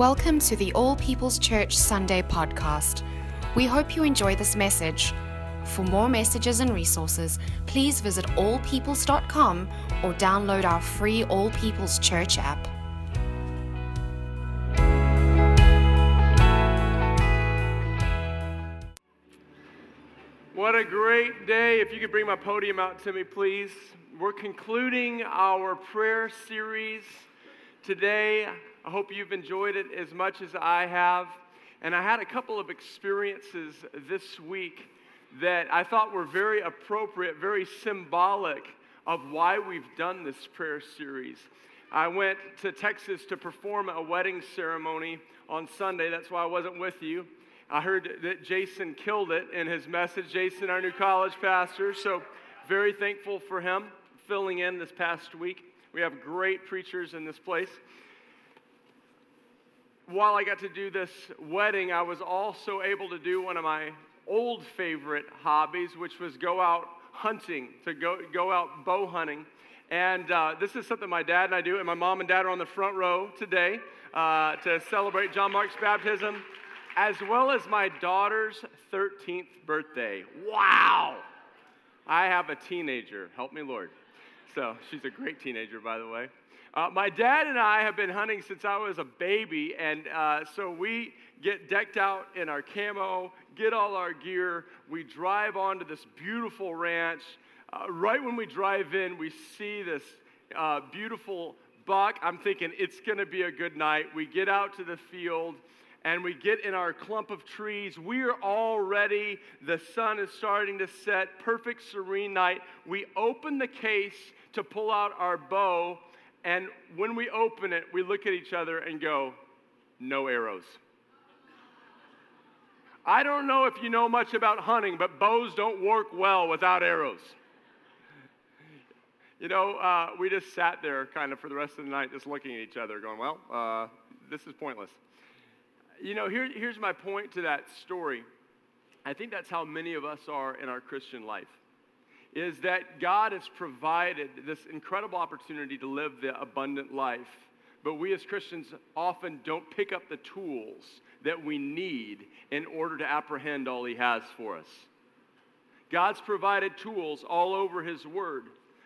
Welcome to the All People's Church Sunday podcast. We hope you enjoy this message. For more messages and resources, please visit allpeoples.com or download our free All People's Church app. What a great day. If you could bring my podium out to me, please. We're concluding our prayer series today. I hope you've enjoyed it as much as I have. And I had a couple of experiences this week that I thought were very appropriate, very symbolic of why we've done this prayer series. I went to Texas to perform a wedding ceremony on Sunday. That's why I wasn't with you. I heard that Jason killed it in his message. Jason, our new college pastor. So, very thankful for him filling in this past week. We have great preachers in this place. While I got to do this wedding, I was also able to do one of my old favorite hobbies, which was go out hunting, to go, go out bow hunting. And uh, this is something my dad and I do, and my mom and dad are on the front row today uh, to celebrate John Mark's baptism as well as my daughter's 13th birthday. Wow! I have a teenager. Help me, Lord. So she's a great teenager, by the way. Uh, my dad and I have been hunting since I was a baby, and uh, so we get decked out in our camo, get all our gear. We drive onto this beautiful ranch. Uh, right when we drive in, we see this uh, beautiful buck. I'm thinking it's going to be a good night. We get out to the field and we get in our clump of trees. We are all ready. The sun is starting to set. Perfect, serene night. We open the case to pull out our bow. And when we open it, we look at each other and go, no arrows. I don't know if you know much about hunting, but bows don't work well without arrows. You know, uh, we just sat there kind of for the rest of the night just looking at each other, going, well, uh, this is pointless. You know, here, here's my point to that story. I think that's how many of us are in our Christian life. Is that God has provided this incredible opportunity to live the abundant life, but we as Christians often don't pick up the tools that we need in order to apprehend all He has for us. God's provided tools all over His Word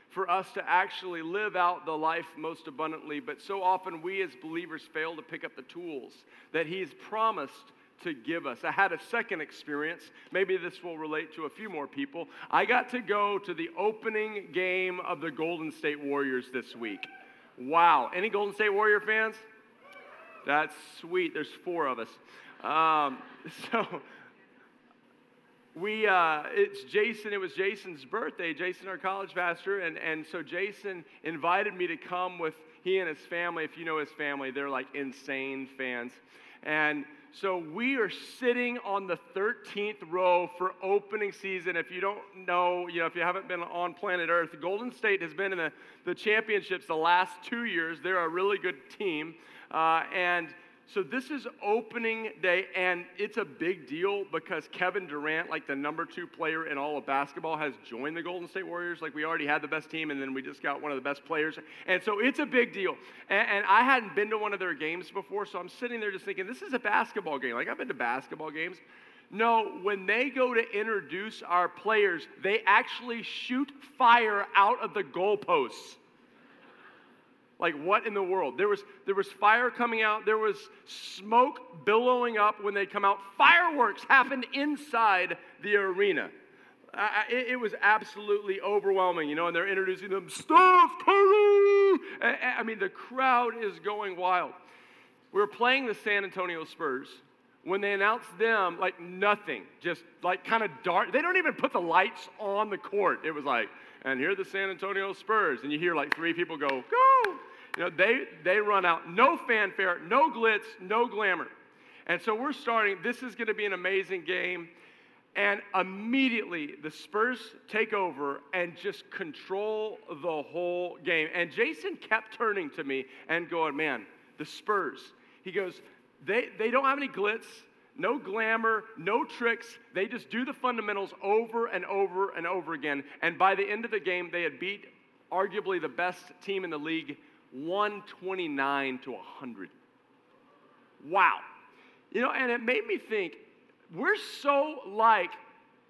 for us to actually live out the life most abundantly. But so often we as believers fail to pick up the tools that He's promised to give us. I had a second experience. Maybe this will relate to a few more people. I got to go to the opening game of the Golden State Warriors this week. Wow. Any Golden State Warrior fans? That's sweet. There's four of us. Um, so we uh, it's jason it was jason's birthday jason our college pastor and, and so jason invited me to come with he and his family if you know his family they're like insane fans and so we are sitting on the 13th row for opening season. If you don't know you know if you haven't been on planet earth golden state has been in the, the championships the last two years. They're a really good team. Uh, and so this is opening day, and it's a big deal because Kevin Durant, like the number two player in all of basketball, has joined the Golden State Warriors. Like we already had the best team, and then we just got one of the best players. And so it's a big deal. And, and I hadn't been to one of their games before, so I'm sitting there just thinking, this is a basketball game. Like I've been to basketball games. No, when they go to introduce our players, they actually shoot fire out of the goalposts. Like, what in the world? There was, there was fire coming out, there was smoke billowing up when they come out. Fireworks happened inside the arena. It, it, was absolutely overwhelming, you know, and they're introducing them, Steph Curry! I, I mean, the crowd is going wild. We were playing the San Antonio Spurs. When they announced them, like nothing, just like kind of dark. They don't even put the lights on the court. It was like, and here are the San Antonio Spurs. And you hear like three people go, go. You know, they, they run out. No fanfare, no glitz, no glamour. And so we're starting. This is going to be an amazing game. And immediately the Spurs take over and just control the whole game. And Jason kept turning to me and going, Man, the Spurs. He goes, They, they don't have any glitz no glamour, no tricks. They just do the fundamentals over and over and over again. And by the end of the game, they had beat arguably the best team in the league 129 to 100. Wow. You know, and it made me think we're so like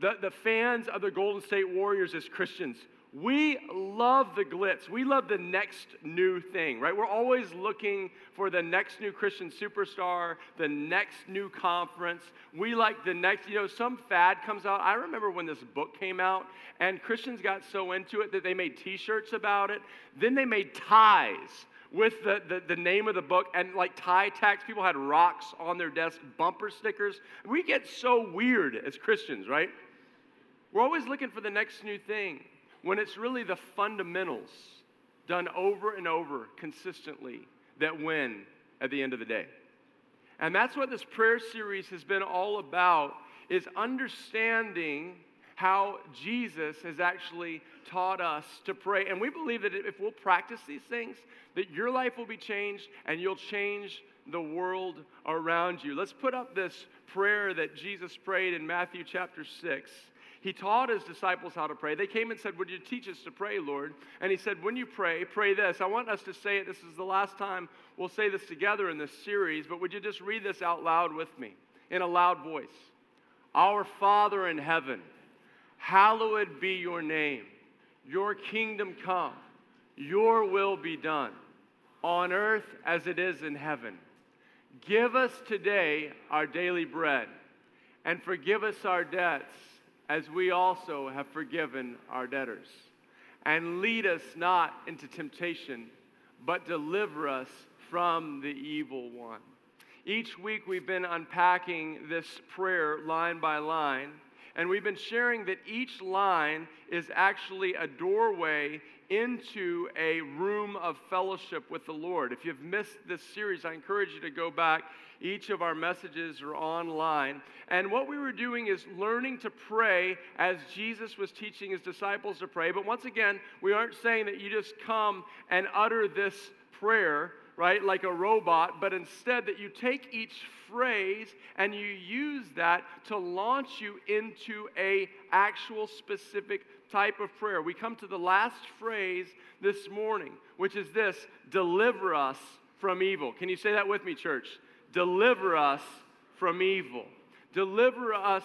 the, the fans of the Golden State Warriors as Christians. We love the glitz. We love the next new thing, right? We're always looking for the next new Christian superstar, the next new conference. We like the next, you know, some fad comes out. I remember when this book came out, and Christians got so into it that they made t shirts about it. Then they made ties with the, the, the, name of the book and like tie tags. People had rocks on their desk, bumper stickers. We get so weird as Christians, right? We're always looking for the next new thing when it's really the fundamentals done over and over consistently that win at the end of the day. And that's what this prayer series has been all about is understanding how Jesus has actually taught us to pray. And we believe that if we'll practice these things, that your life will be changed and you'll change the world around you. Let's put up this prayer that Jesus prayed in Matthew chapter 6. He taught his disciples how to pray. They came and said, Would you teach us to pray, Lord? And he said, When you pray, pray this. I want us to say it. This is the last time we'll say this together in this series, but would you just read this out loud with me in a loud voice? Our Father in heaven, hallowed be your name. Your kingdom come, your will be done on earth as it is in heaven. Give us today our daily bread and forgive us our debts as we also have forgiven our debtors. And lead us not into temptation, but deliver us from the evil one. Each week we've been unpacking this prayer line by line, and we've been sharing that each line is actually a doorway into a room of fellowship with the Lord. If you've missed this series, I encourage you to go back each of our messages are online. And what we were doing is learning to pray as Jesus was teaching his disciples to pray. But once again, we aren't saying that you just come and utter this prayer right, like a robot, but instead that you take each phrase and you use that to launch you into a actual specific type of prayer. We come to the last phrase this morning, which is this, deliver us from evil. Can you say that with me, church? Deliver us from evil. Deliver us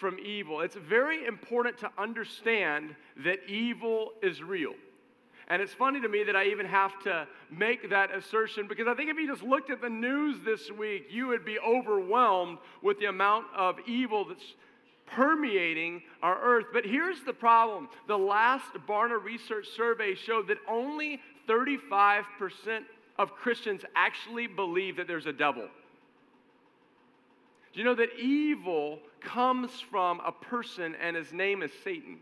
from evil. It's very important to understand that evil is real. And it's funny to me that I even have to make that assertion because I think if you just looked at the news this week, you would be overwhelmed with the amount of evil that's permeating our earth. But here's the problem the last Barna Research survey showed that only 35% of Christians actually believe that there's a devil. Do you know that evil comes from a person and his name is Satan?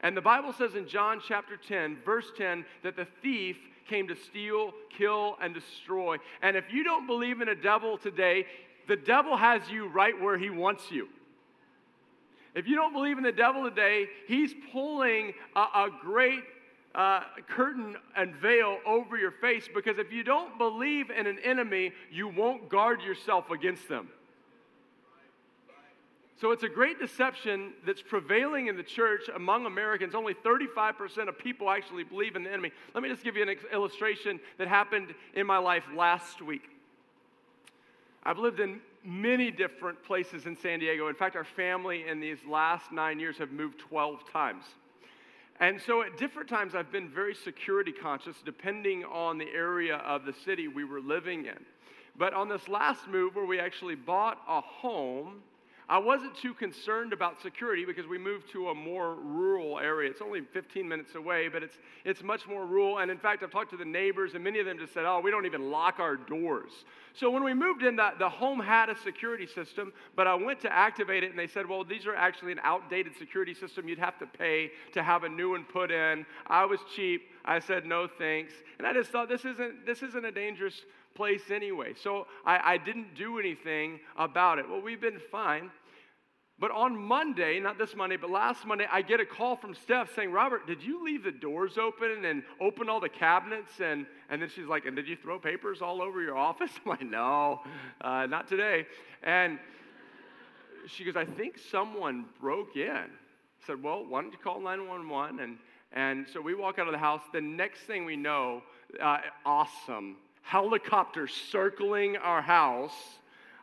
And the Bible says in John chapter 10, verse 10, that the thief came to steal, kill, and destroy. And if you don't believe in a devil today, the devil has you right where he wants you. If you don't believe in the devil today, he's pulling a, a great uh, curtain and veil over your face because if you don't believe in an enemy, you won't guard yourself against them. So it's a great deception that's prevailing in the church among Americans. Only 35% of people actually believe in the enemy. Let me just give you an illustration that happened in my life last week. I've lived in many different places in San Diego. In fact, our family in these last nine years have moved 12 times. And so at different times, I've been very security conscious depending on the area of the city we were living in. But on this last move, where we actually bought a home, I wasn't too concerned about security because we moved to a more rural area. It's only 15 minutes away, but it's, it's much more rural. And in fact, I've talked to the neighbors, and many of them just said, oh, we don't even lock our doors. So when we moved in, the, the home had a security system, but I went to activate it, and they said, well, these are actually an outdated security system. You'd have to pay to have a new one put in. I was cheap. I said, no thanks. And I just thought, this isn't, this isn't a dangerous place anyway. So I, I didn't do anything about it. Well, we've been fine. But on Monday, not this Monday, but last Monday, I get a call from Steph saying, Robert, did you leave the doors open and open all the cabinets? And, and then she's like, and did you throw papers all over your office? I'm like, no, uh, not today. And she goes, I think someone broke in. I said, well, why don't you call 911? And, and so we walk out of the house. The next thing we know, uh, awesome helicopters circling our house.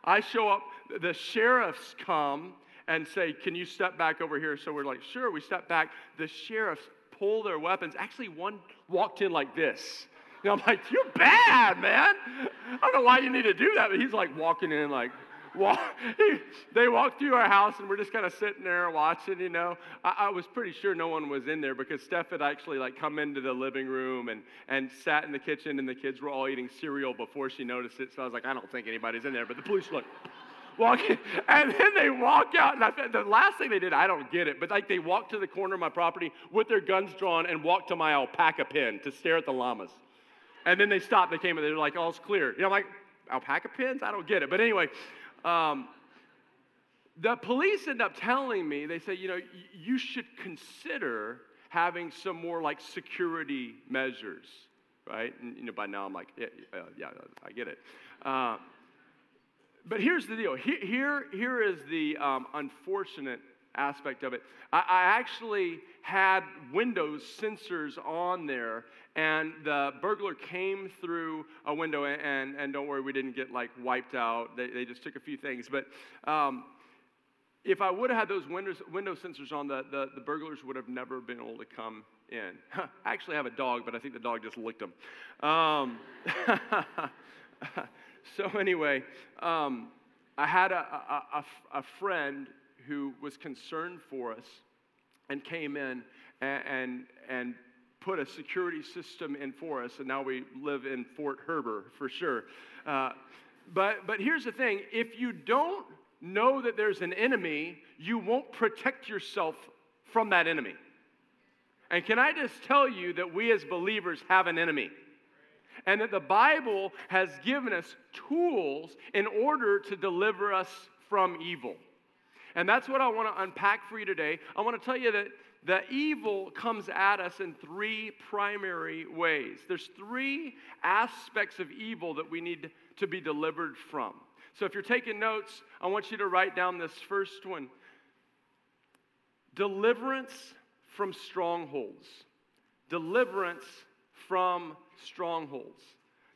I show up, the sheriffs come and say, Can you step back over here? So we're like, Sure, we step back. The sheriffs pull their weapons. Actually, one walked in like this. And I'm like, You're bad, man. I don't know why you need to do that, but he's like walking in like, walk, they walked through our house and we're just kind of sitting there watching, you know. I, I, was pretty sure no one was in there because Steph had actually like come into the living room and, and sat in the kitchen and the kids were all eating cereal before she noticed it. So I was like, I don't think anybody's in there. But the police like, walking, and then they walk out. And I, the last thing they did, I don't get it, but like they walked to the corner of my property with their guns drawn and walked to my alpaca pen to stare at the llamas. And then they stopped. They came and they were like, all's clear. You know, I'm like, alpaca pens? I don't get it. But anyway, um, the police end up telling me, they say, you know, you should consider having some more like security measures, right? And, you know, by now I'm like, yeah, uh, yeah I get it. Uh, but here's the deal. Here, here, here is the um, unfortunate aspect of it. I, I, actually had Windows sensors on there, and the burglar came through a window. And, and, don't worry, we didn't get like wiped out. They, they just took a few things. But um, if I would have had those windows, window sensors on, the, the, the, burglars would have never been able to come in. I actually have a dog, but I think the dog just licked them. Um, so, anyway, um, I had a, a, a, a friend who was concerned for us and came in and, and, and put a security system in for us, and now we live in Fort Heber for sure. Uh, but, but here's the thing if you don't know that there's an enemy, you won't protect yourself from that enemy. And can I just tell you that we as believers have an enemy? And that the Bible has given us tools in order to deliver us from evil. And that's what I want to unpack for you today. I want to tell you that the evil comes at us in three primary ways. There's three aspects of evil that we need to be delivered from. So if you're taking notes, I want you to write down this first one deliverance from strongholds. Deliverance from strongholds.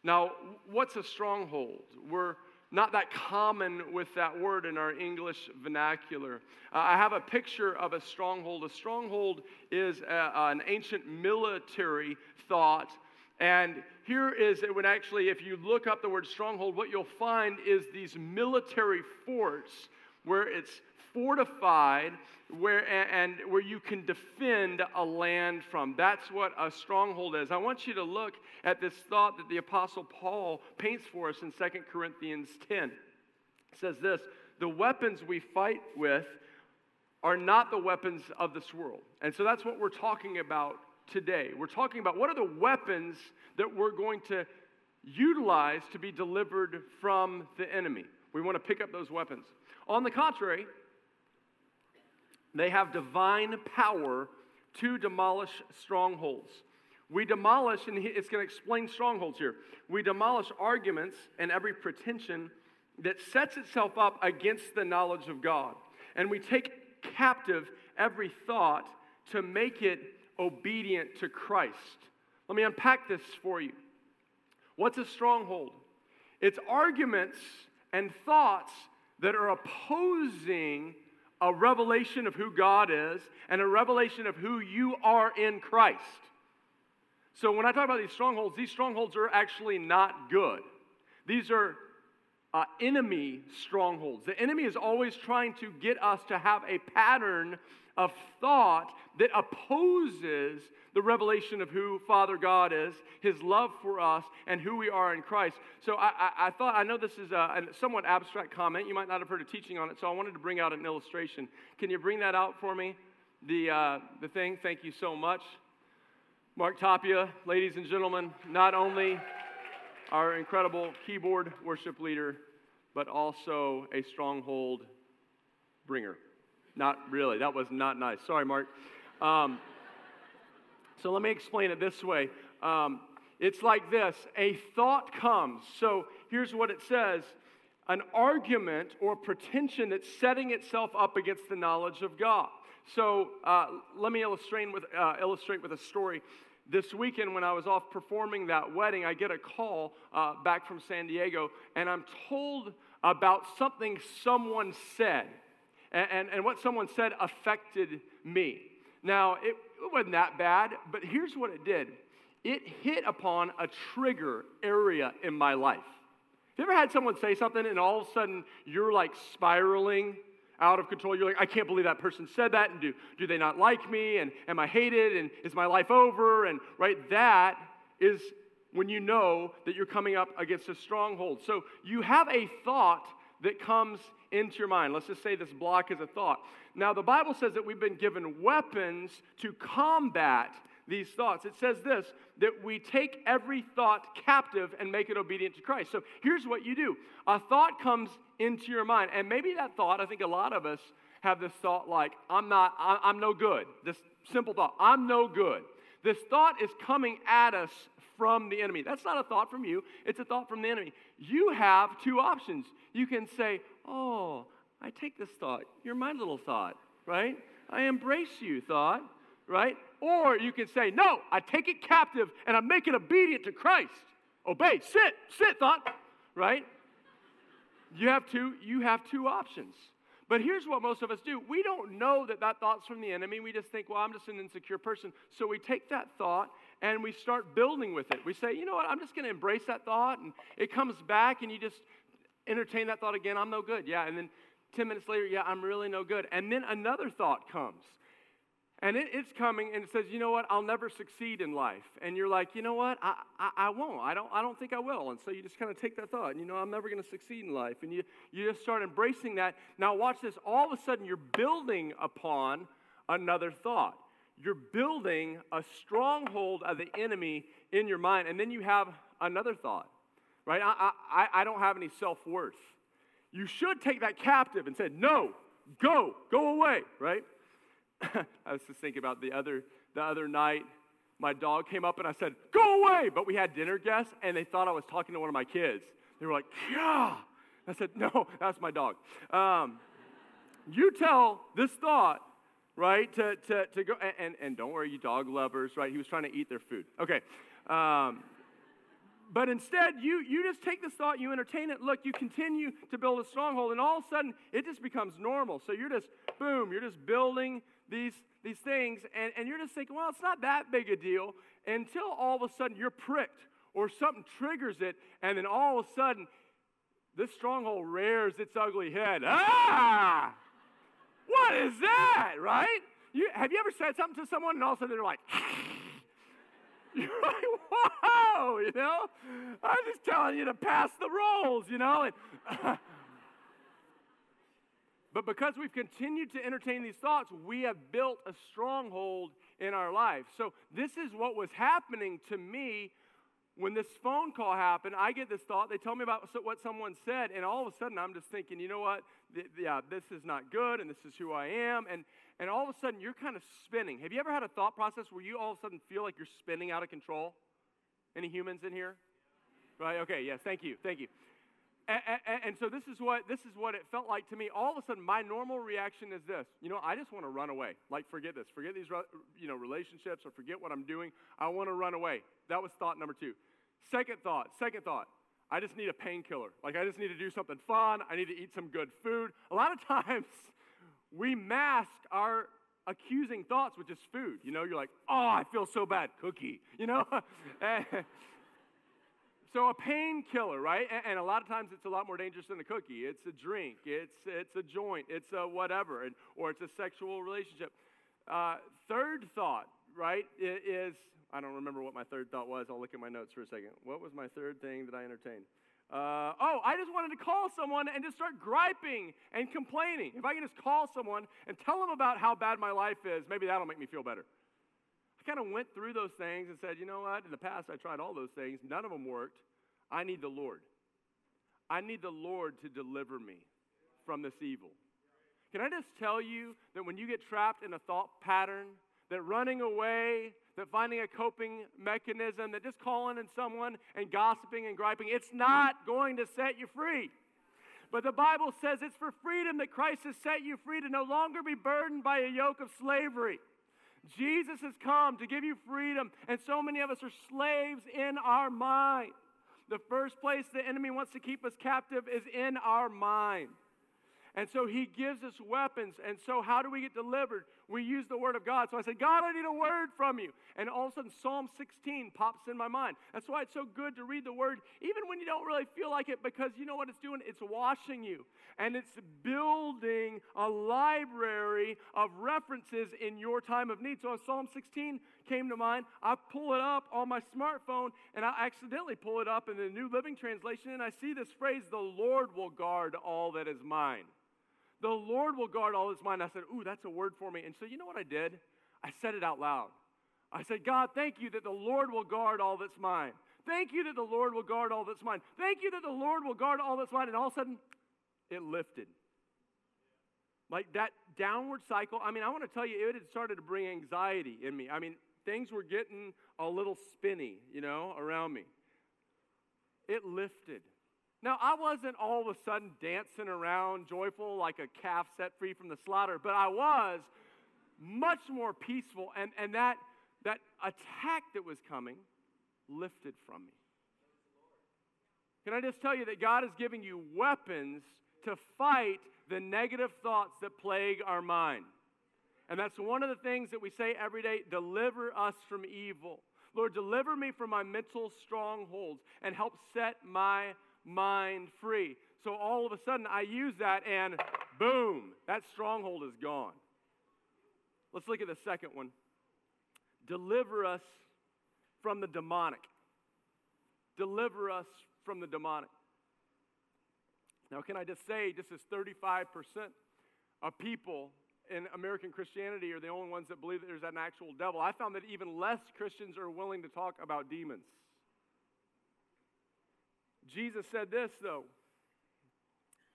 Now, what's a stronghold? We're not that common with that word in our English vernacular. Uh, I have a picture of a stronghold. A stronghold is a, an ancient military thought. And here is it when actually, if you look up the word stronghold, what you'll find is these military forts where it's fortified where, and where you can defend a land from. That's what a stronghold is. I want you to look at this thought that the Apostle Paul paints for us in 2 Corinthians 10. It says this The weapons we fight with are not the weapons of this world. And so that's what we're talking about today. We're talking about what are the weapons that we're going to utilize to be delivered from the enemy. We want to pick up those weapons. On the contrary, they have divine power to demolish strongholds. We demolish, and it's going to explain strongholds here. We demolish arguments and every pretension that sets itself up against the knowledge of God. And we take captive every thought to make it obedient to Christ. Let me unpack this for you. What's a stronghold? It's arguments and thoughts that are opposing a revelation of who God is and a revelation of who you are in Christ. So when I talk about these strongholds, these strongholds are actually not good. These are uh, enemy strongholds. The enemy is always trying to get us to have a pattern of thought that opposes the revelation of who Father God is, His love for us, and who we are in Christ. So I, I, I thought, I know this is a, a, somewhat abstract comment. You might not have heard a teaching on it, so I wanted to bring out an illustration. Can you bring that out for me? The, uh, the thing, thank you so much. Mark Tapia, ladies and gentlemen, not only our incredible keyboard worship leader, but also a stronghold bringer. Not really, that was not nice. Sorry, Mark. Um, so let me explain it this way. Um, it's like this a thought comes. So here's what it says an argument or pretension that's setting itself up against the knowledge of God. So uh, let me illustrate with, uh, illustrate with a story. this weekend, when I was off performing that wedding, I get a call uh, back from San Diego, and I'm told about something someone said. And, and, and what someone said affected me. Now, it, it wasn't that bad, but here's what it did it hit upon a trigger area in my life. Have you ever had someone say something and all of a sudden you're like spiraling out of control? You're like, I can't believe that person said that, and do, do they not like me? And am I hated? And is my life over? And right, that is when you know that you're coming up against a stronghold. So you have a thought that comes into your mind. Let's just say this block is a thought. Now, the Bible says that we've been given weapons to combat these thoughts. It says this that we take every thought captive and make it obedient to Christ. So here's what you do a thought comes into your mind, and maybe that thought, I think a lot of us have this thought like, I'm not, I'm no good. This simple thought, I'm no good. This thought is coming at us from the enemy. That's not a thought from you, it's a thought from the enemy. You have two options. You can say, Oh, I take this thought. You're my little thought, right? I embrace you, thought, right? Or you can say, No, I take it captive and I make it obedient to Christ. Obey, sit, sit, thought, right? You have two, you have two options. But here's what most of us do. We don't know that that thought's from the enemy. We just think, well, I'm just an insecure person. So we take that thought and we start building with it. We say, you know what, I'm just going to embrace that thought. And it comes back and you just entertain that thought again. I'm no good. Yeah. And then 10 minutes later, yeah, I'm really no good. And then another thought comes. And it, it's coming and it says, you know what, I'll never succeed in life. And you're like, you know what, I, I, I won't. I don't, I don't think I will. And so you just kind of take that thought, and you know, I'm never going to succeed in life. And you, you just start embracing that. Now, watch this. All of a sudden, you're building upon another thought. You're building a stronghold of the enemy in your mind. And then you have another thought, right? I, I, I don't have any self worth. You should take that captive and say, no, go, go away, right? I was just thinking about the other, the other night. My dog came up and I said, Go away! But we had dinner guests and they thought I was talking to one of my kids. They were like, Yeah! I said, No, that's my dog. Um, you tell this thought, right, to, to, to go, and, and, don't worry, you dog lovers, right? He was trying to eat their food. Okay. Um, but instead, you, you just take this thought, you entertain it. Look, you continue to build a stronghold, and all of a sudden, it just becomes normal. So you're just, boom, you're just building these, these things, and, and you're just thinking, well, it's not that big a deal until all of a sudden you're pricked or something triggers it, and then all of a sudden, this stronghold rears its ugly head. Ah! What is that, right? You, have you ever said something to someone and all of a sudden they're like, you're like, whoa, you know? I'm just telling you to pass the rolls, you know? And, but because we've continued to entertain these thoughts, we have built a stronghold in our life. So, this is what was happening to me when this phone call happened. I get this thought. They tell me about what someone said, and all of a sudden, I'm just thinking, you know what? Yeah, this is not good, and this is who I am. And, and all of a sudden, you're kind of spinning. Have you ever had a thought process where you all of a sudden feel like you're spinning out of control? Any humans in here? Right? Okay, yes, thank you, thank you. And, and, so this is what this is what it felt like to me. All of a sudden, my normal reaction is this: you know, I just want to run away. Like, forget this, forget these, you know, relationships, or forget what I'm doing. I want to run away. That was thought number two. Second thought. Second thought. I just need a painkiller. Like, I just need to do something fun. I need to eat some good food. A lot of times, we mask our accusing thoughts with just food. You know, you're like, oh, I feel so bad. Cookie. You know. So a painkiller, right? And, and, a lot of times it's a lot more dangerous than a cookie. It's a drink. It's it's a joint. It's a whatever, and, or it's a sexual relationship. Uh, third thought, right, is I don't remember what my third thought was. I'll look at my notes for a second. What was my third thing that I entertained? Uh, oh, I just wanted to call someone and just start griping and complaining. If I can just call someone and tell them about how bad my life is, maybe that'll make me feel better. I kind of went through those things and said, you know what? In the past, I tried all those things. None of them worked. I need the Lord. I need the Lord to deliver me from this evil. Can I just tell you that when you get trapped in a thought pattern, that running away, that finding a coping mechanism, that just calling in someone and gossiping and griping, it's not going to set you free. But the Bible says it's for freedom that Christ has set you free to no longer be burdened by a yoke of slavery. Jesus has come to give you freedom, and so many of us are slaves in our mind. The first place the enemy wants to keep us captive is in our mind. And so he gives us weapons. And so, how do we get delivered? We use the word of God. So I said, God, I need a word from you. And all of a sudden, Psalm 16 pops in my mind. That's why it's so good to read the word, even when you don't really feel like it, because you know what it's doing? It's washing you. And it's building a library of references in your time of need. So, Psalm 16 came to mind. I pull it up on my smartphone, and I accidentally pull it up in the New Living Translation, and I see this phrase, the Lord will guard all that is mine. The Lord will guard all his mind. I said, Ooh, that's a word for me. And so, you know what I did? I said it out loud. I said, God, thank you that the Lord will guard all that's mine. Thank you that the Lord will guard all that's mine. Thank you that the Lord will guard all that's mine. And all of a sudden, it lifted. Like that downward cycle. I mean, I want to tell you, it had started to bring anxiety in me. I mean, things were getting a little spinny, you know, around me. It lifted. Now, I wasn't all of a sudden dancing around joyful like a calf set free from the slaughter, but I was much more peaceful. And, and that, that attack that was coming lifted from me. Can I just tell you that God is giving you weapons to fight the negative thoughts that plague our mind? And that's one of the things that we say every day deliver us from evil. Lord, deliver me from my mental strongholds and help set my mind free. So all of a sudden, I use that, and boom, that stronghold is gone. Let's look at the second one. Deliver us from the demonic. Deliver us from the demonic. Now, can I just say, this is 35% of people in American Christianity are the only ones that believe that there's an actual devil, I found that even less Christians are willing to talk about demons. Jesus said this, though.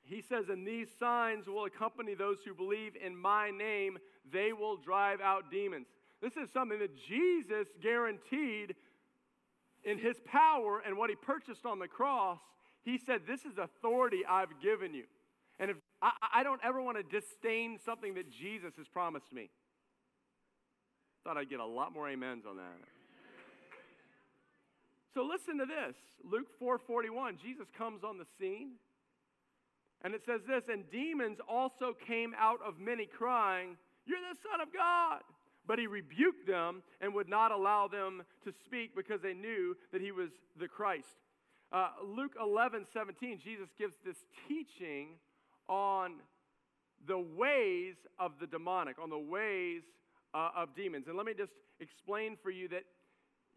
He says, And these signs will accompany those who believe in my name, they will drive out demons. This is something that Jesus guaranteed in his power and what he purchased on the cross. He said, This is authority I've given you. And if I, I don't ever want to disdain something that Jesus has promised me. Thought I'd get a lot more amens on that. So listen to this. Luke 4:41, Jesus comes on the scene. And it says this, and demons also came out of many crying, "You're the son of God." But he rebuked them and would not allow them to speak because they knew that he was the Christ. Uh, Luke 11, 17, Jesus gives this teaching on the ways of the demonic, on the ways uh, of demons. And let me just explain for you that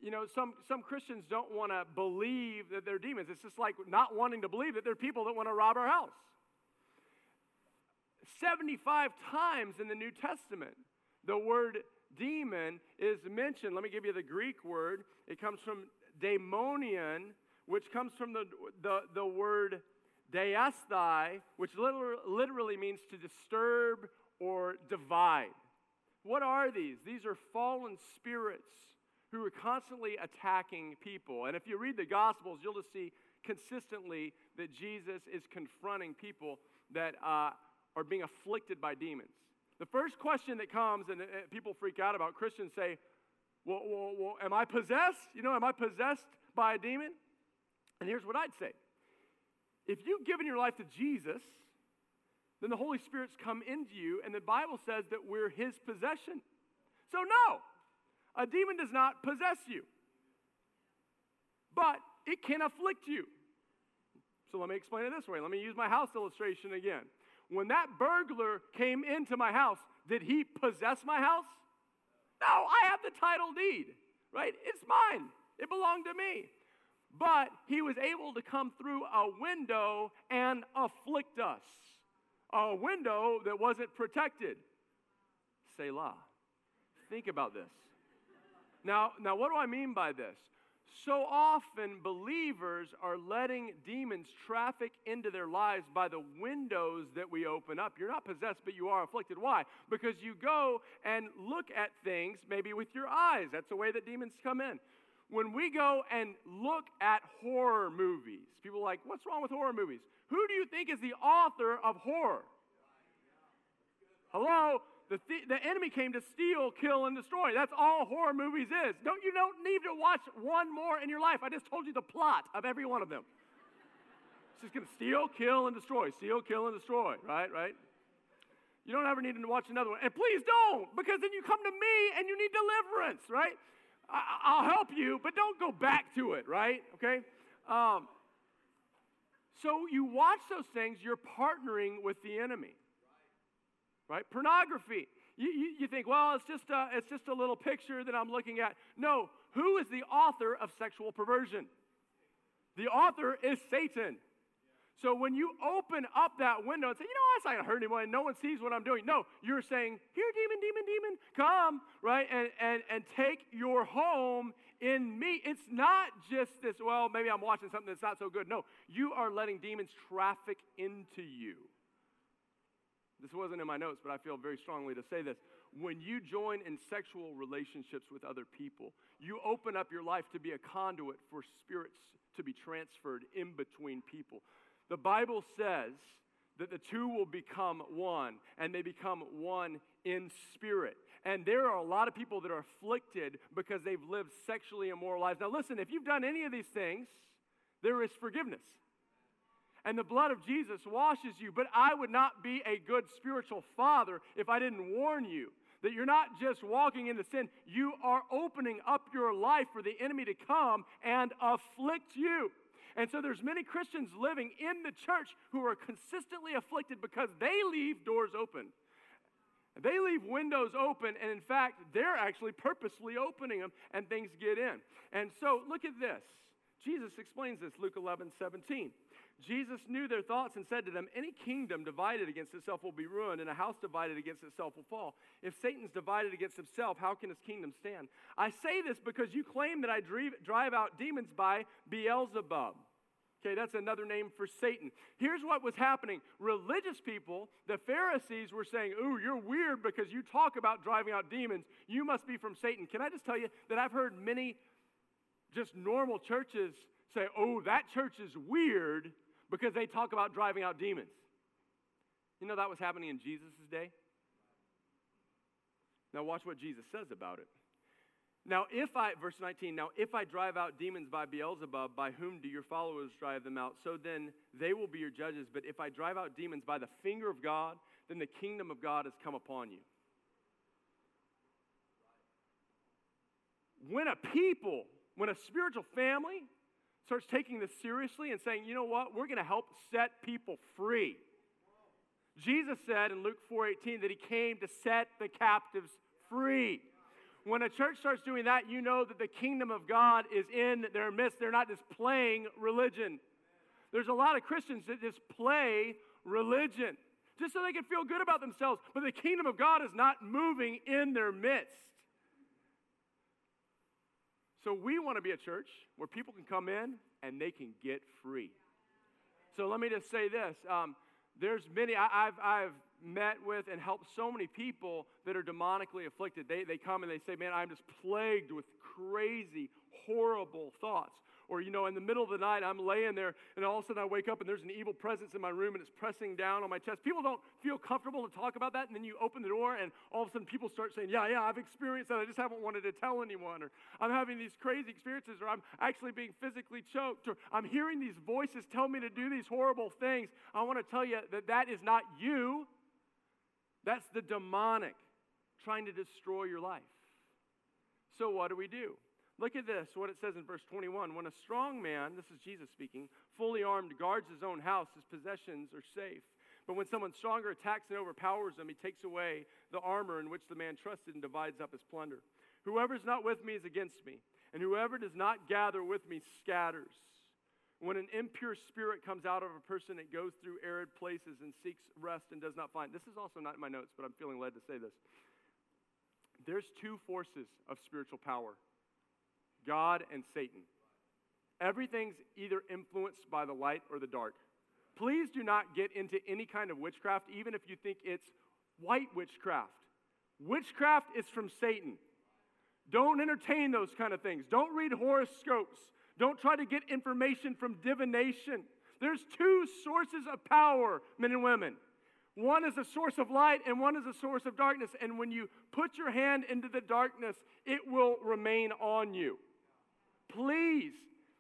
you know, some, some Christians don't want to believe that they're demons. It's just like not wanting to believe that there are people that want to rob our house. 75 times in the New Testament, the word demon is mentioned. Let me give you the Greek word. It comes from daemonian, which comes from the, the, the word deiasthai, which literally means to disturb or divide. What are these? These are fallen spirits who are constantly attacking people. And if you read the Gospels, you'll just see consistently that Jesus is confronting people that uh, are being afflicted by demons. The first question that comes, and uh, people freak out about, Christians say, well, well, well, am I possessed? You know, am I possessed by a demon? And here's what I'd say if you've given your life to Jesus, then the Holy Spirit's come into you, and the Bible says that we're His possession. So, no, a demon does not possess you, but it can afflict you. So let me explain it this way. Let me use my house illustration again. When that burglar came into my house, did he possess my house? No, I have the title deed, right? It's mine, it belonged to me. But he was able to come through a window and afflict us. A window that wasn't protected. Selah. Think about this. Now, now, what do I mean by this? So often, believers are letting demons traffic into their lives by the windows that we open up. You're not possessed, but you are afflicted. Why? Because you go and look at things maybe with your eyes. That's the way that demons come in. When we go and look at horror movies, people are like, what's wrong with horror movies? Who do you think is the author of horror? Hello? The, th- the enemy came to steal, kill, and destroy. That's all horror movies is. Don't you don't need to watch one more in your life. I just told you the plot of every one of them. It's just to steal, kill, and destroy. Steal, kill, and destroy. Right, right. You don't ever need to watch another one. And please don't, because then you come to me and you need deliverance, right? I, will help you, but don't go back to it, right? Okay? Um, so you watch those things, you're partnering with the enemy, right? Pornography. You, you, you think, well, it's just, a, it's just a little picture that I'm looking at. No, who is the author of sexual perversion? The author is Satan. So when you open up that window and say, you know, that's not hurt anyone, no one sees what I'm doing. No, you're saying, here, demon, demon, demon, come, right? And, and, and take your home in me. It's not just this, well, maybe I'm watching something that's not so good. No, you are letting demons traffic into you. This wasn't in my notes, but I feel very strongly to say this. When you join in sexual relationships with other people, you open up your life to be a conduit for spirits to be transferred in between people. The Bible says that the two will become one, and they become one in spirit. And there are a lot of people that are afflicted because they've lived sexually immoral lives. Now, listen, if you've done any of these things, there is forgiveness. And the blood of Jesus washes you. But I would not be a good spiritual father if I didn't warn you that you're not just walking into sin, you are opening up your life for the enemy to come and afflict you. And so there's many Christians living in the church who are consistently afflicted because they leave doors open. They leave windows open, and in fact, they're actually purposely opening them, and things get in. And so, look at this. Jesus explains this, Luke 11, 17. Jesus knew their thoughts and said to them, Any kingdom divided against itself will be ruined, and a house divided against itself will fall. If Satan's divided against himself, how can his kingdom stand? I say this because you claim that I drive out demons by Beelzebub. Okay, that's another name for Satan. Here's what was happening religious people, the Pharisees, were saying, Ooh, you're weird because you talk about driving out demons. You must be from Satan. Can I just tell you that I've heard many just normal churches say, Oh, that church is weird because they talk about driving out demons. You know that was happening in Jesus' day? Now, watch what Jesus says about it. Now, if I, verse 19, now if I drive out demons by Beelzebub, by whom do your followers drive them out? So then they will be your judges. But if I drive out demons by the finger of God, then the kingdom of God has come upon you. When a people, when a spiritual family starts taking this seriously and saying, you know what, we're going to help set people free. Jesus said in Luke 4:18 that he came to set the captives free. When a church starts doing that, you know that the kingdom of God is in their midst. They're not just playing religion. There's a lot of Christians that just play religion just so they can feel good about themselves, but the kingdom of God is not moving in their midst. So we want to be a church where people can come in and they can get free. So let me just say this. Um, there's many, I, have I've met with and helped so many people that are demonically afflicted. They, they come and they say, Man, I'm just plagued with crazy, horrible thoughts. Or, you know, in the middle of the night, I'm laying there and all of a sudden I wake up and there's an evil presence in my room and it's pressing down on my chest. People don't feel comfortable to talk about that. And then you open the door and all of a sudden people start saying, Yeah, yeah, I've experienced that. I just haven't wanted to tell anyone. Or I'm having these crazy experiences. Or I'm actually being physically choked. Or I'm hearing these voices tell me to do these horrible things. I want to tell you that that is not you. That's the demonic trying to destroy your life. So, what do we do? Look at this, what it says in verse 21. When a strong man, this is Jesus speaking, fully armed, guards his own house, his possessions are safe. But when someone stronger attacks and overpowers him, he takes away the armor in which the man trusted and divides up his plunder. Whoever is not with me is against me, and whoever does not gather with me scatters. When an impure spirit comes out of a person, it goes through arid places and seeks rest and does not find. This is also not in my notes, but I'm feeling led to say this. There's two forces of spiritual power God and Satan. Everything's either influenced by the light or the dark. Please do not get into any kind of witchcraft, even if you think it's white witchcraft. Witchcraft is from Satan. Don't entertain those kind of things. Don't read horoscopes. Don't try to get information from divination. There's two sources of power, men and women One is a source of light and one is a source of darkness. And when you put your hand into the darkness, it will remain on you. Please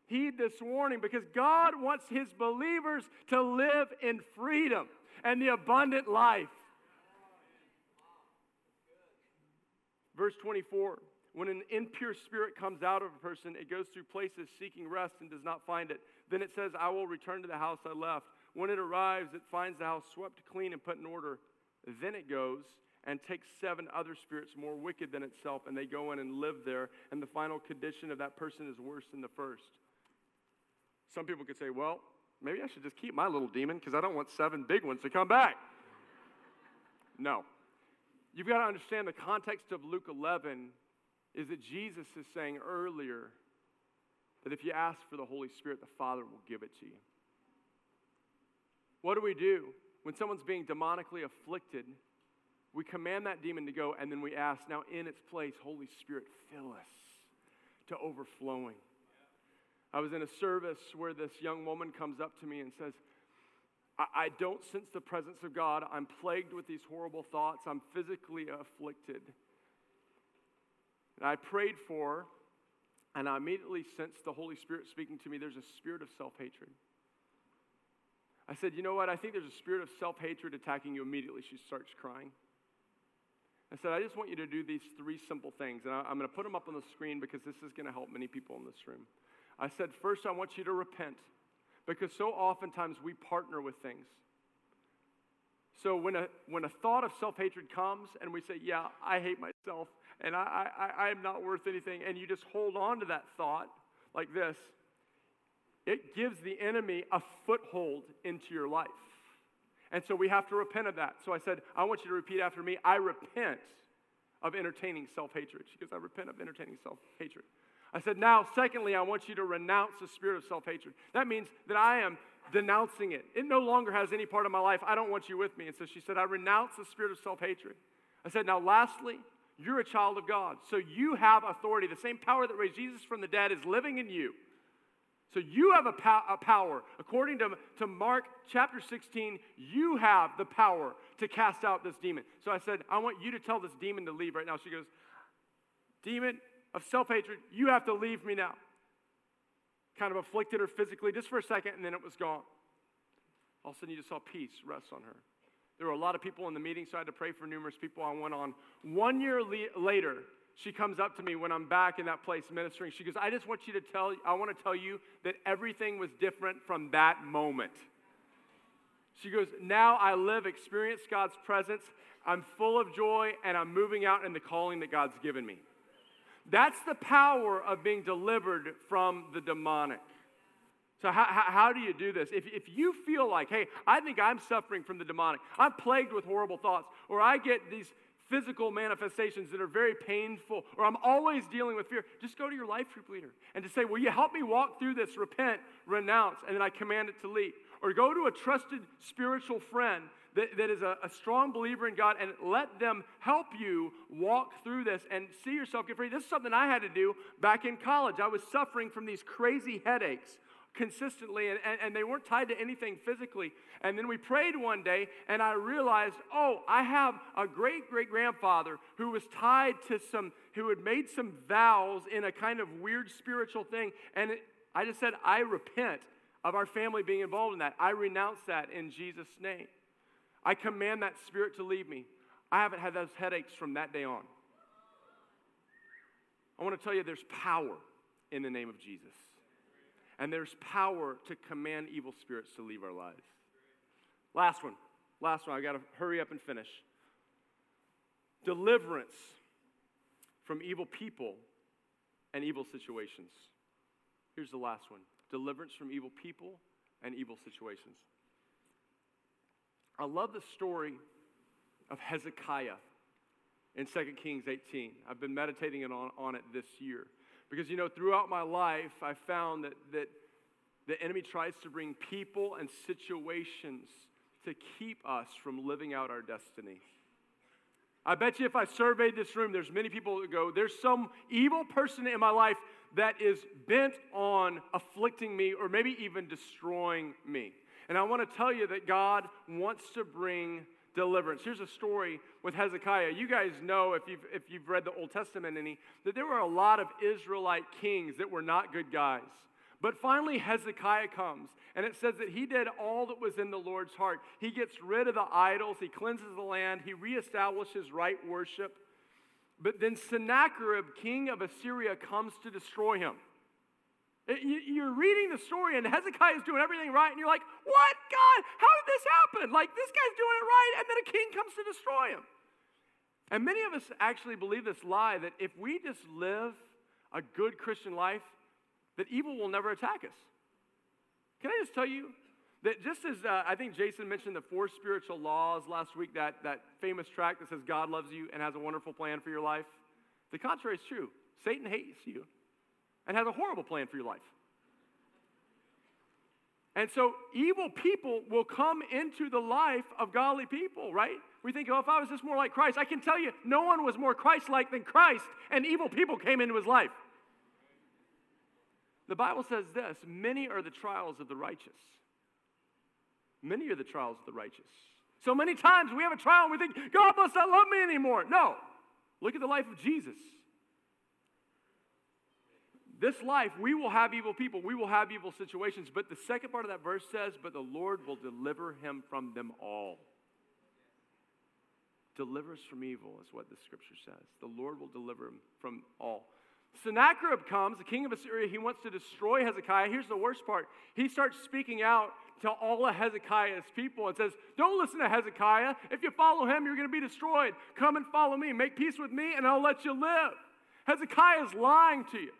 heed this warning because God wants his believers to live in freedom and the abundant life. Verse 24 When an impure spirit comes out of a person, it goes through places seeking rest and does not find it. Then it says, I will return to the house I left. When it arrives, it finds the house swept clean and put in order. Then it goes and takes seven other spirits more wicked than itself, and they go in and live there, and the final condition of that person is worse than the first. Some people could say, well, maybe I should just keep my little demon because I don't want seven big ones to come back. no. You've got to understand the context of Luke 11 is that Jesus is saying earlier that if you ask for the Holy Spirit, the Father will give it to you. What do we do when someone's being demonically afflicted? We command that demon to go, and then we ask, now in its place, Holy Spirit, fill us to overflowing. I was in a service where this young woman comes up to me and says, I, I don't sense the presence of God. I'm plagued with these horrible thoughts. I'm physically afflicted. And I prayed for and I immediately sensed the Holy Spirit speaking to me. There's a spirit of self hatred. I said, You know what? I think there's a spirit of self hatred attacking you immediately. She starts crying. I said, I just want you to do these three simple things. And I'm going to put them up on the screen because this is going to help many people in this room. I said, First, I want you to repent because so oftentimes we partner with things. So when a, when a thought of self hatred comes and we say, Yeah, I hate myself and I, I, I am not worth anything, and you just hold on to that thought like this, it gives the enemy a foothold into your life. And so we have to repent of that. So I said, I want you to repeat after me I repent of entertaining self hatred. She goes, I repent of entertaining self hatred. I said, now, secondly, I want you to renounce the spirit of self hatred. That means that I am denouncing it. It no longer has any part of my life. I don't want you with me. And so she said, I renounce the spirit of self hatred. I said, now, lastly, you're a child of God. So you have authority. The same power that raised Jesus from the dead is living in you. So you have a, po- a, power. According to, to Mark chapter 16, you have the power to cast out this demon. So I said, I want you to tell this demon to leave right now. She goes, Demon of self hatred, you have to leave me now. Kind of afflicted her physically just for a second, and then it was gone. All of a sudden, you just saw peace rest on her. There were a lot of people in the meeting, so I had to pray for numerous people. I went on. One year le- later, she comes up to me when I'm back in that place ministering. She goes, I just want you to tell, I want to tell you that everything was different from that moment. She goes, Now I live, experience God's presence. I'm full of joy, and I'm moving out in the calling that God's given me. That's the power of being delivered from the demonic. So, how, how, do you do this? If, if you feel like, hey, I think I'm suffering from the demonic, I'm plagued with horrible thoughts, or I get these physical manifestations that are very painful, or I'm always dealing with fear, just go to your life group leader and just say, Will you help me walk through this? Repent, renounce, and then I command it to leave. Or go to a trusted spiritual friend that, that is a, a strong believer in God and let them help you walk through this and see yourself get free. This is something I had to do back in college. I was suffering from these crazy headaches consistently, and, and, and, they weren't tied to anything physically. And then we prayed one day, and I realized, oh, I have a great great grandfather who was tied to some, who had made some vows in a kind of weird spiritual thing. And it, I just said, I repent of our family being involved in that. I renounce that in Jesus' name. I command that spirit to leave me. I haven't had those headaches from that day on. I want to tell you there's power in the name of Jesus. And there's power to command evil spirits to leave our lives. Last one. Last one. I got to hurry up and finish. Deliverance from evil people and evil situations. Here's the last one deliverance from evil people and evil situations. I love the story of Hezekiah in 2 Kings 18. I've been meditating on, on it this year. Because, you know, throughout my life, I found that, that the enemy tries to bring people and situations to keep us from living out our destiny. I bet you if I surveyed this room, there's many people that go, there's some evil person in my life that is bent on afflicting me or maybe even destroying me. And I want to tell you that God wants to bring deliverance. Here's a story with Hezekiah. You guys know, if you've, if you've read the Old Testament any, that there were a lot of Israelite kings that were not good guys. But finally, Hezekiah comes, and it says that he did all that was in the Lord's heart. He gets rid of the idols, he cleanses the land, he reestablishes right worship. But then Sennacherib, king of Assyria, comes to destroy him. You're reading the story, and Hezekiah is doing everything right, and you're like, What, God? How did this happen? Like, this guy's doing it right, and then a king comes to destroy him. And many of us actually believe this lie that if we just live a good Christian life, that evil will never attack us. Can I just tell you that just as uh, I think Jason mentioned the four spiritual laws last week, that, that famous track that says God loves you and has a wonderful plan for your life, the contrary is true. Satan hates you and has a horrible plan for your life. And so evil people will come into the life of godly people, right? We think, oh, if I was just more like Christ, I can tell you, no one was more Christ like than Christ, and evil people came into his life. The Bible says this many are the trials of the righteous. Many are the trials of the righteous. So many times we have a trial and we think, God must not love me anymore. No. Look at the life of Jesus. This life, we will have evil people, we will have evil situations. But the second part of that verse says, But the Lord will deliver him from them all. Deliver us from evil, is what the scripture says. The Lord will deliver him from all. Sennacherib comes, the king of Assyria. He wants to destroy Hezekiah. Here's the worst part. He starts speaking out to all of Hezekiah's people and says, Don't listen to Hezekiah. If you follow him, you're going to be destroyed. Come and follow me. Make peace with me, and I'll let you live. Hezekiah is lying to you.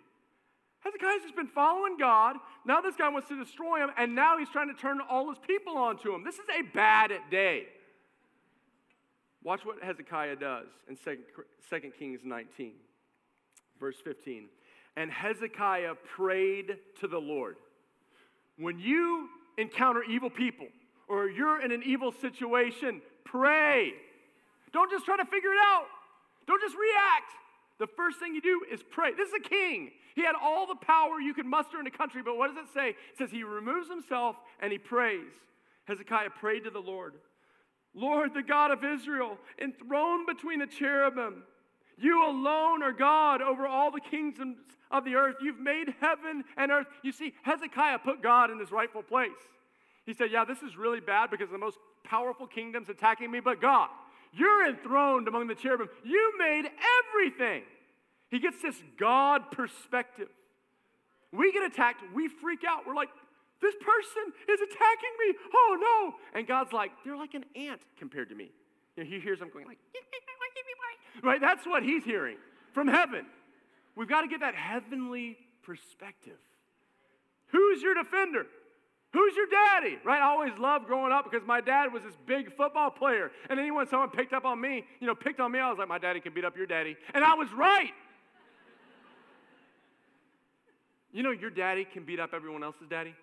Hezekiah's just been following God. Now this guy wants to destroy him, and now he's trying to turn all his people onto him. This is a bad day. Watch what Hezekiah does in 2 Kings 19 verse 15. And Hezekiah prayed to the Lord. When you encounter evil people or you're in an evil situation, pray. Don't just try to figure it out. Don't just react. The first thing you do is pray. This is a king. He had all the power you could muster in a country, but what does it say? It says he removes himself and he prays. Hezekiah prayed to the Lord. Lord, the God of Israel, enthroned between the cherubim, you alone are God over all the kingdoms of the earth. You've made heaven and earth. You see, Hezekiah put God in his rightful place. He said, Yeah, this is really bad because the most powerful kingdom's attacking me, but God, you're enthroned among the cherubim. You made everything. He gets this God perspective. We get attacked, we freak out. We're like, this person is attacking me. Oh no. And God's like, they're like an ant compared to me. You he hears them going like, Right? That's what he's hearing from heaven. We've got to get that heavenly perspective. Who's your defender? Who's your daddy? Right? I always loved growing up because my dad was this big football player. And then when someone picked up on me, you know, picked on me, I was like, my daddy can beat up your daddy. And I was right. You know, your daddy can beat up everyone else's daddy?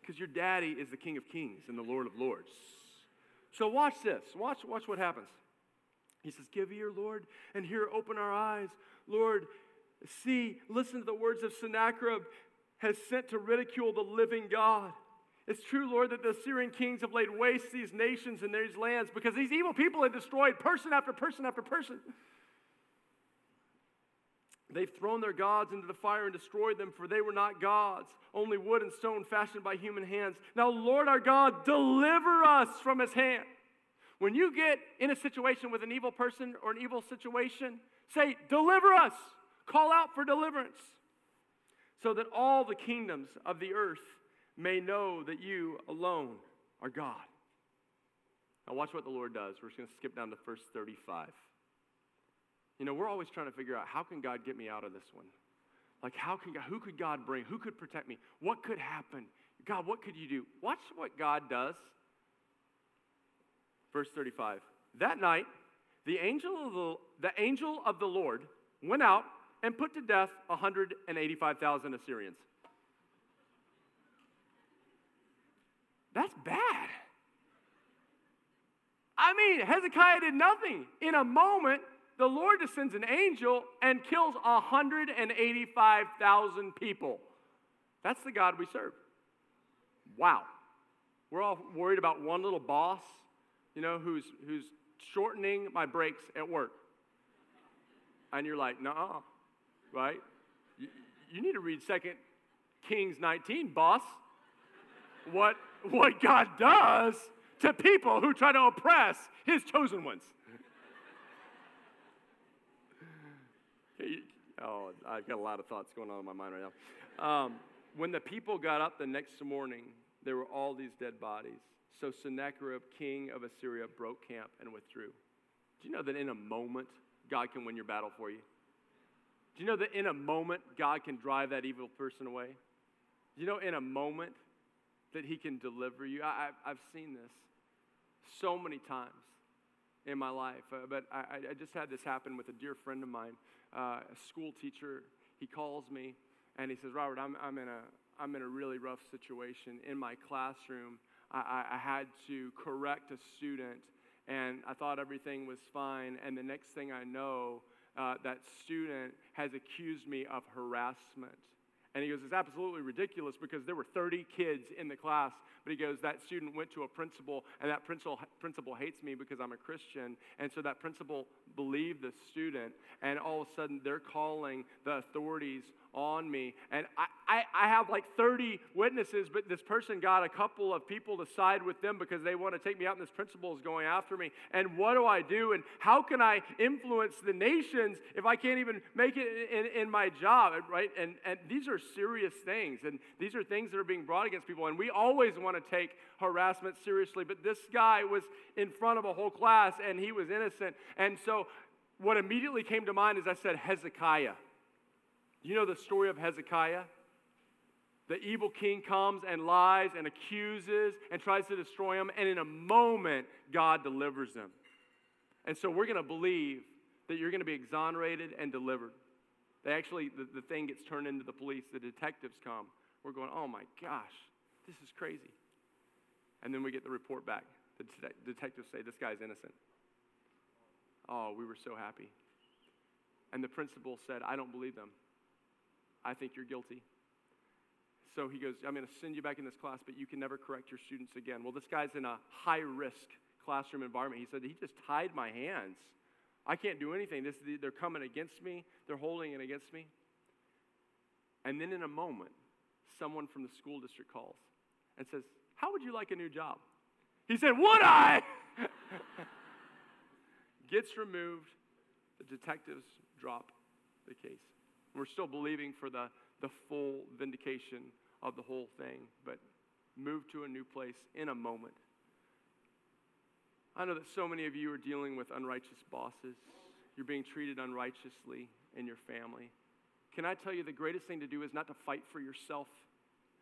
Because your daddy is the King of Kings and the Lord of Lords. So watch this. Watch, watch what happens. He says, Give ear, Lord, and hear, open our eyes. Lord, see, listen to the words of Sennacherib has sent to ridicule the living God. It's true, Lord, that the Assyrian kings have laid waste these nations and these lands because these evil people have destroyed person after person after person. They've thrown their gods into the fire and destroyed them, for they were not gods, only wood and stone fashioned by human hands. Now, Lord our God, deliver us from his hand. When you get in a situation with an evil person or an evil situation, say, Deliver us. Call out for deliverance so that all the kingdoms of the earth may know that you alone are God. Now, watch what the Lord does. We're just going to skip down to verse 35. You know, we're always trying to figure out how can God get me out of this one? Like, how can God, who could God bring? Who could protect me? What could happen? God, what could you do? Watch what God does Verse 35. That night, the angel of the, the angel of the Lord went out and put to death 185,000 Assyrians. That's bad. I mean, Hezekiah did nothing. In a moment, the Lord descends an angel and kills 185,000 people. That's the God we serve. Wow. We're all worried about one little boss you know, who's, who's shortening my breaks at work. And you're like, nah, right? You, you need to read Second Kings 19, boss. What, what God does to people who try to oppress his chosen ones. oh, I've got a lot of thoughts going on in my mind right now. Um, when the people got up the next morning, there were all these dead bodies. So Sennacherib, king of Assyria, broke camp and withdrew. Do you know that in a moment, God can win your battle for you? Do you know that in a moment, God can drive that evil person away? Do you know in a moment that He can deliver you? I, have seen this so many times in my life. Uh, but I, I, just had this happen with a dear friend of mine, uh, a school teacher. He calls me and he says, Robert, I'm, I'm, in, a, I'm in a really rough situation. In my classroom, I, I had to correct a student and I thought everything was fine. And the next thing I know, uh, that student has accused me of harassment. And he goes, It's absolutely ridiculous because there were 30 kids in the class but he goes, that student went to a principal, and that principal, principal hates me because I'm a Christian. And so that principal believed the student, and all of a sudden they're calling the authorities on me. And I, I, I, have like 30 witnesses, but this person got a couple of people to side with them because they want to take me out, and this principal is going after me. And what do I do? And how can I influence the nations if I can't even make it in, in my job, right? And, and these are serious things, and these are things that are being brought against people. And we always want to take harassment seriously, but this guy was in front of a whole class, and he was innocent. And so what immediately came to mind is I said, Hezekiah. You know the story of Hezekiah? The evil king comes and lies and accuses and tries to destroy him, and in a moment, God delivers him. And so we're going to believe that you're going to be exonerated and delivered. They actually, the, the thing gets turned into the police, the detectives come. We're going, oh my gosh, this is crazy. And then we get the report back. The detectives say, this guy's innocent. Oh, we were so happy. And the principal said, I don't believe them. I think you're guilty. So he goes, I'm going to send you back in this class, but you can never correct your students again. Well, this guy's in a high risk classroom environment. He said, He just tied my hands. I can't do anything. This, they're coming against me, they're holding it against me. And then in a moment, someone from the school district calls and says, How would you like a new job? He said, Would I? Gets removed. The detectives drop the case. We're still believing for the, the full vindication of the whole thing, but move to a new place in a moment. I know that so many of you are dealing with unrighteous bosses. You're being treated unrighteously in your family. Can I tell you the greatest thing to do is not to fight for yourself?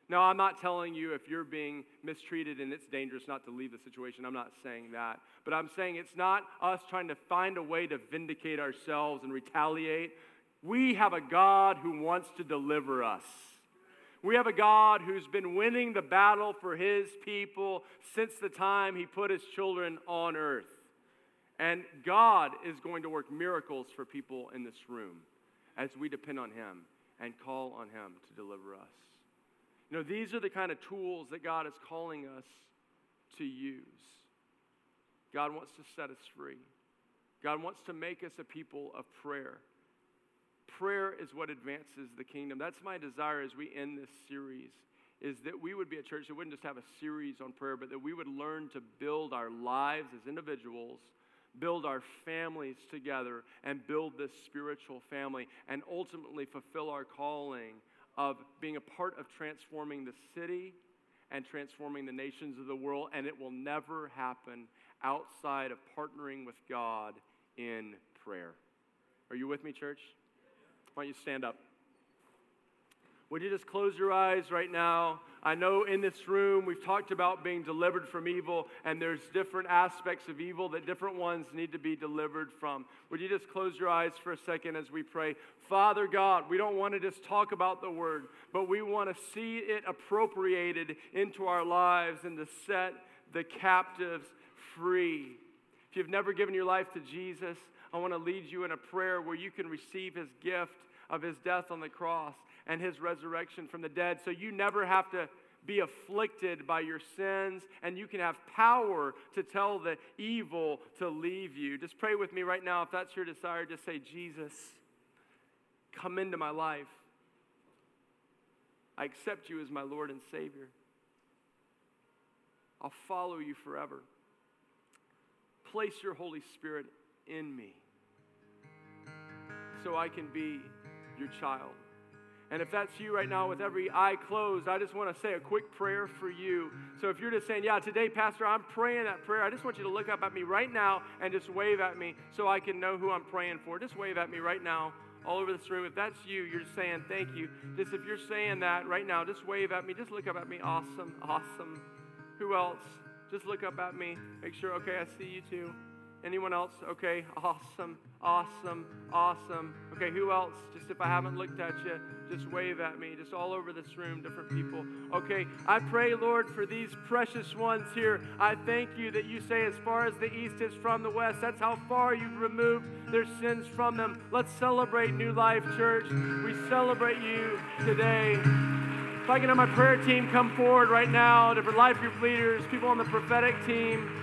Now, I'm not telling you if you're being mistreated and it's dangerous not to leave the situation. I'm not saying that. But I'm saying it's not us trying to find a way to vindicate ourselves and retaliate. We have a God who wants to deliver us. We have a God who's been winning the battle for his people since the time he put his children on earth. And God is going to work miracles for people in this room as we depend on him and call on him to deliver us. You know, these are the kind of tools that God is calling us to use. God wants to set us free. God wants to make us a people of prayer prayer is what advances the kingdom. That's my desire as we end this series is that we would be a church that wouldn't just have a series on prayer, but that we would learn to build our lives as individuals, build our families together, and build this spiritual family, and ultimately fulfill our calling of being a part of transforming the city and transforming the nations of the world. And it will never happen outside of partnering with God in prayer. Are you with me, church? Why don't you stand up? Would you just close your eyes right now? I know in this room we've talked about being delivered from evil, and there's different aspects of evil that different ones need to be delivered from. Would you just close your eyes for a second as we pray? Father God, we don't want to just talk about the word, but we want to see it appropriated into our lives and to set the captives free. If you've never given your life to Jesus, I want to lead you in a prayer where you can receive his gift of his death on the cross and his resurrection from the dead. So you never have to be afflicted by your sins, and you can have power to tell the evil to leave you. Just pray with me right now. If that's your desire, just say, Jesus, come into my life. I accept you as my Lord and Savior. I'll follow you forever. Place your Holy Spirit in me so I can be your child. And if that's you right now with every eye closed, I just want to say a quick prayer for you. So if you're just saying, Yeah, today, Pastor, I'm praying that prayer, I just want you to look up at me right now and just wave at me so I can know who I'm praying for. Just wave at me right now all over this room. If that's you, you're saying thank you. Just if you're saying that right now, just wave at me. Just look up at me. Awesome, awesome. Who else? Just look up at me. Make sure, okay, I see you too. Anyone else? Okay, awesome, awesome, awesome. Okay, who else? Just if I haven't looked at you, just wave at me, just all over this room, different people. Okay, I pray, Lord, for these precious ones here. I thank you that you say, as far as the east is from the west, that's how far you've removed their sins from them. Let's celebrate New Life Church. We celebrate you today. If I can have my prayer team come forward right now, different life group leaders, people on the prophetic team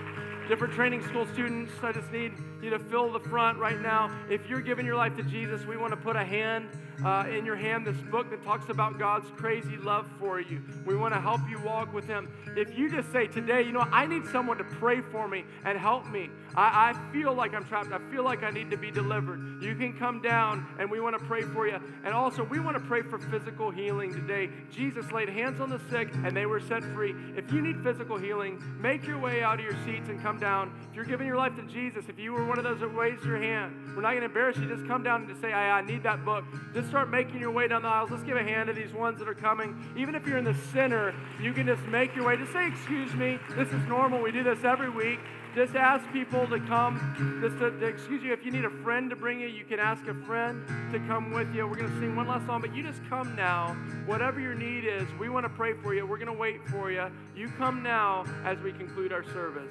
different training school students. I just need you to fill the front right now. If you're giving your life to Jesus, we want to put a hand uh, in your hand this book that talks about God's crazy love for you. We want to help you walk with Him. If you just say today, you know, I need someone to pray for me and help me. I, I feel like I'm trapped. I feel like I need to be delivered. You can come down and we want to pray for you. And also, we want to pray for physical healing today. Jesus laid hands on the sick and they were set free. If you need physical healing, make your way out of your seats and come down. If you're giving your life to Jesus, if you were one of those that raised your hand, we're not going to embarrass you. Just come down and just say, I, I need that book. Just start making your way down the aisles. Let's give a hand to these ones that are coming. Even if you're in the center, you can just make your way. Just say, Excuse me. This is normal. We do this every week. Just ask people to come. Just to, to, excuse you. If you need a friend to bring you, you can ask a friend to come with you. We're going to sing one last song, but you just come now. Whatever your need is, we want to pray for you. We're going to wait for you. You come now as we conclude our service.